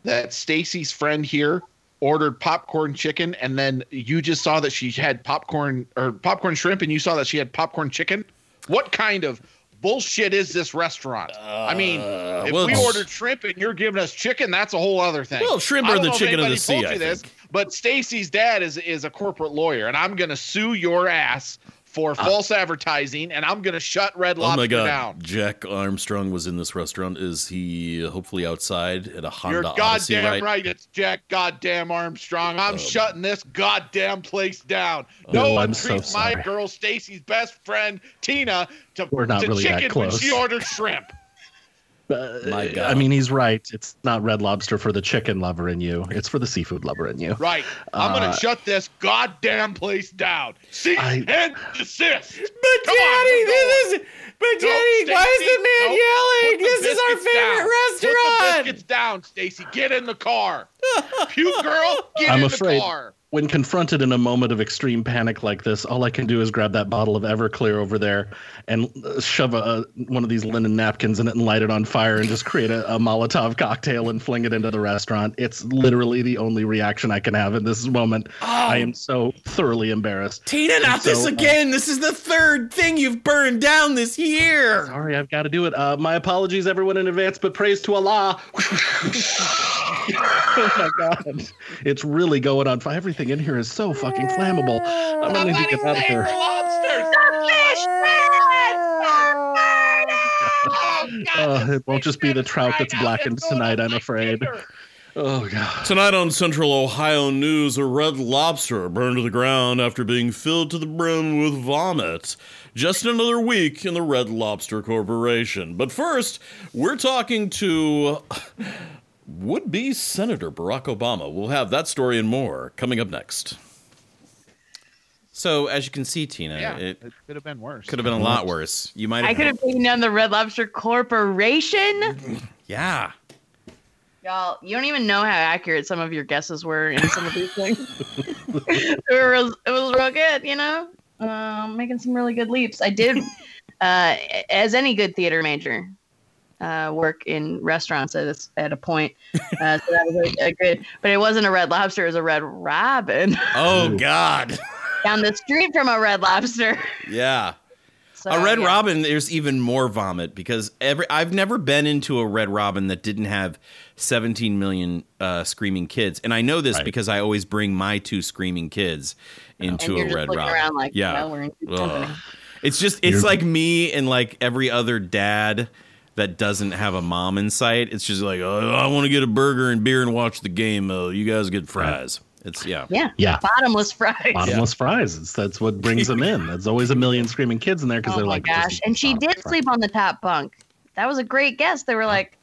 that Stacy's friend here ordered popcorn chicken and then you just saw that she had popcorn or popcorn shrimp and you saw that she had popcorn chicken? What kind of bullshit is this restaurant? I mean, Uh, if well, we ordered shrimp and you're giving us chicken, that's a whole other thing. Well, shrimp are the chicken of the sea, told I you this, but Stacy's dad is is a corporate lawyer, and I'm gonna sue your ass for false advertising, and I'm gonna shut Red Oh Lobster my God! down. Jack Armstrong was in this restaurant. Is he uh, hopefully outside at a Honda You're Odyssey goddamn right? right. It's Jack goddamn Armstrong. I'm Um, shutting this goddamn place down. No Oh, one I'm so treats my girl Stacy's best friend Tina to, We're not to really that chicken when close. she orders shrimp. Uh, My God. I mean, he's right. It's not Red Lobster for the chicken lover in you. It's for the seafood lover in you. Right. I'm Uh, gonna shut this goddamn place down. Cease I- and desist. But Come on, we're going. But No, Stacy, no, put the favorite down. Put the biscuits down, Stacy. Get in the car. Puke girl, get I'm in afraid- the car. When confronted in a moment of extreme panic like this, all I can do is grab that bottle of Everclear over there and uh, shove a, one of these linen napkins in it and light it on fire and just create a, a Molotov cocktail and fling it into the restaurant. It's literally the only reaction I can have in this moment. I am so thoroughly embarrassed. Tina, not So, this uh, again. This is the third thing you've burned down this year. Sorry, I've got to do it. Uh, my apologies, everyone in advance, but praise to Allah. oh my God. It's really going on. Everything in here is so fucking flammable. I'm going to need to get out of here. Lobsters. Uh, it won't just be the trout that's blackened tonight, I'm afraid. Oh god. Tonight on Central Ohio News, a red lobster burned to the ground after being filled to the brim with vomit. Just another week in the Red Lobster Corporation. But first, we're talking to would be Senator Barack Obama. We'll have that story and more coming up next. So, as you can see, Tina, Yeah, it it could have been worse. could have been a lot worse. You might have. I could have taken down the Red Lobster Corporation. Yeah. Y'all, you don't even know how accurate some of your guesses were in some of these things. it, was, it was real good, you know? Um, making some really good leaps. I did, uh, as any good theater major, uh, work in restaurants at a, at a point. Uh, so that was a, a good, but it wasn't a red lobster, it was a red robin Oh God. down the street from a red lobster. Yeah. So, a red yeah. robin there's even more vomit because every i've never been into a red robin that didn't have 17 million uh, screaming kids and i know this Right. because i always bring my two screaming kids into And you're a just red robin around like, yeah well, we're in company. it's just it's You're- like me and like every other dad that doesn't have a mom in sight it's just like oh, i want to get a burger and beer and watch the game uh, you guys get fries it's yeah Yeah. Yeah. Bottomless fries. Bottomless fries. It's, that's what brings them in. There's always a million screaming kids in there because Oh they're my like, gosh! And she did fries. sleep on the top bunk. That was a great guess. They were like,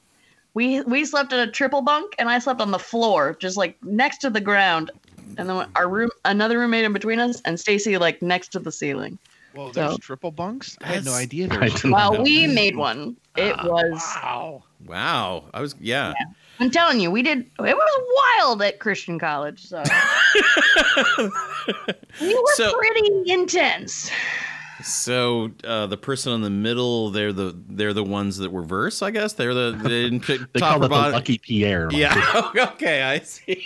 we we slept in a triple bunk, and I slept on the floor, just like next to the ground. And then our room, another roommate in between us, and Stacy like next to the ceiling. Well, there's So- triple bunks. I had no idea. There was Well, know. we made one. It Ah, was. Wow. wow i was yeah I'm telling you, we did. It was wild at Christian college. So we were So- pretty intense. So uh, the person in the middle, they're the they're the ones that were verse, I guess. They're the they didn't pick They top call or it the. Lucky Pierre. Yeah. okay, I see.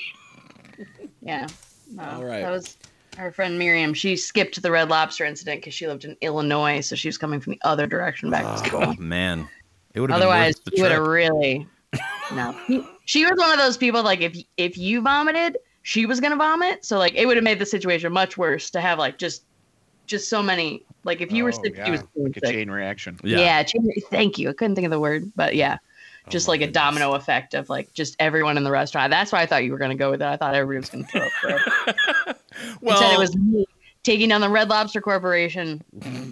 Yeah. No, All right. That was our friend Miriam. She skipped the Red Lobster incident because she lived in Illinois, so she was coming from the other direction back to oh, school. Oh, man, it would have Otherwise, been worth the she would have really. No, she was one of those people like if if you vomited, she was gonna vomit. So like it would have made the situation much worse to have like just just so many like if you were Oh, sick, yeah, she was like a chain reaction. Yeah. Yeah, chain- thank you. I couldn't think of the word, but yeah, Oh just my like a goodness. domino effect of like just everyone in the restaurant. That's why I thought you were gonna go with it. I thought everybody was gonna throw up. For it. Well, Instead, it was me taking down the Red Lobster Corporation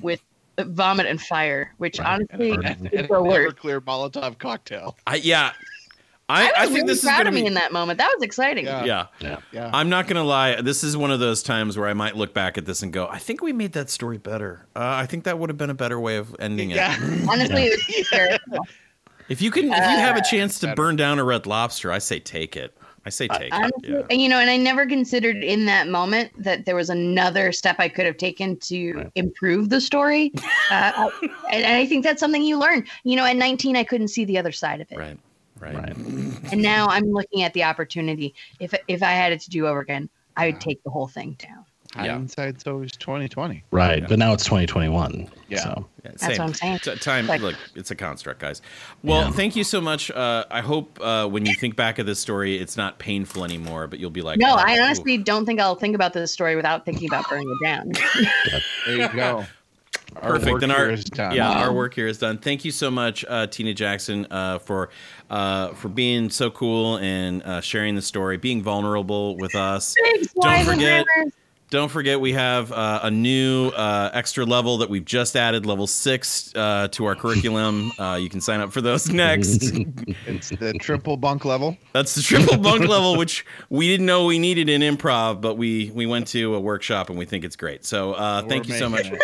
with vomit and fire, which Right. honestly And- is the worst. clear Molotov cocktail. I, yeah, I, I, I, was think really this is proud gonna of me be. in that moment. That was exciting. Yeah. yeah, Yeah. I'm not gonna lie. This is one of those times where I might look back at this and go, I think we made that story better. Uh, I think that would have been a better way of ending it. yeah. Honestly, it was hysterical. If you can, if you have a Uh, chance to burn down a red lobster, I say take it. I say take it. Honestly, Yeah. and you know, and I never considered in that moment that there was another step I could have taken to Right. improve the story. Uh, and I think that's something you learn. You know, at 19, I couldn't see the other side of it. Right. Right. Right. And now I'm looking at the opportunity. If if I had it to do over again, I would take the whole thing down. Yeah. Hindsight's always twenty twenty. Right. Yeah. But now it's 2021. Yeah. So Yeah, That's same. what I'm saying. T- time, Like- look, it's a construct, guys. Well, Yeah. thank you so much. Uh, I hope uh, when you think back of this story, it's not painful anymore, but you'll be like, No, oh, I ooh. honestly don't think I'll think about this story without thinking about burning it down. There you go. Our Perfect. work Then our here is done. yeah, Wow. our work here is done. Thank you so much, uh, Tina Jackson, uh, for uh, for being so cool and uh, sharing the story, being vulnerable with us. Thanks, Don't forget- Hammers. Don't forget, we have uh, a new uh, extra level that we've just added, level six, uh, to our curriculum. Uh, you can sign up for those next. It's the triple bunk level. That's the triple bunk level, which we didn't know we needed in improv, but we we went to a workshop and we think it's great. So uh, thank you so much.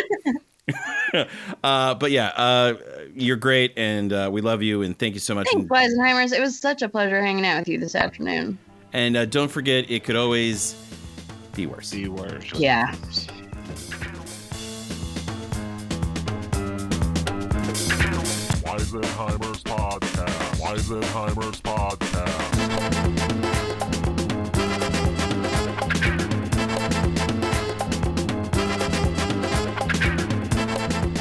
Uh, but yeah, uh, you're great, and uh, we love you, and thank you so much. Thanks, And, Weisenheimers. It was such a pleasure hanging out with you this afternoon. and uh, don't forget, it could always be worse. The worst. Yeah. Weisenheimer's Podcast. Weisenheimer's Podcast.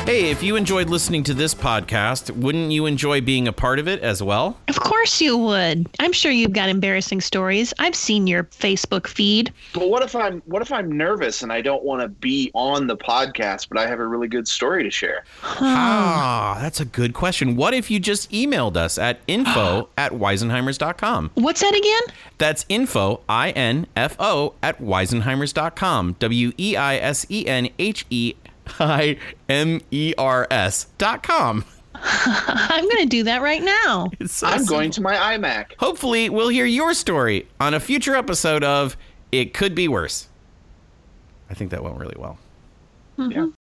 Hey, if you enjoyed listening to this podcast, wouldn't you enjoy being a part of it as well? Of course you would. I'm sure you've got embarrassing stories. I've seen your Facebook feed. But what if I'm what if I'm nervous and I don't want to be on the podcast, but I have a really good story to share? Ah, that's a good question. What if you just emailed us at info at weisenheimers.com? What's that again? That's info, I N F O, at weisenheimers.com. W E I S E N H E I M E R S dot com. I'm going to do that right now. It's so I'm simple. going to my iMac. Hopefully, we'll hear your story on a future episode of It Could Be Worse. I think that went really well. Mm-hmm. Yeah.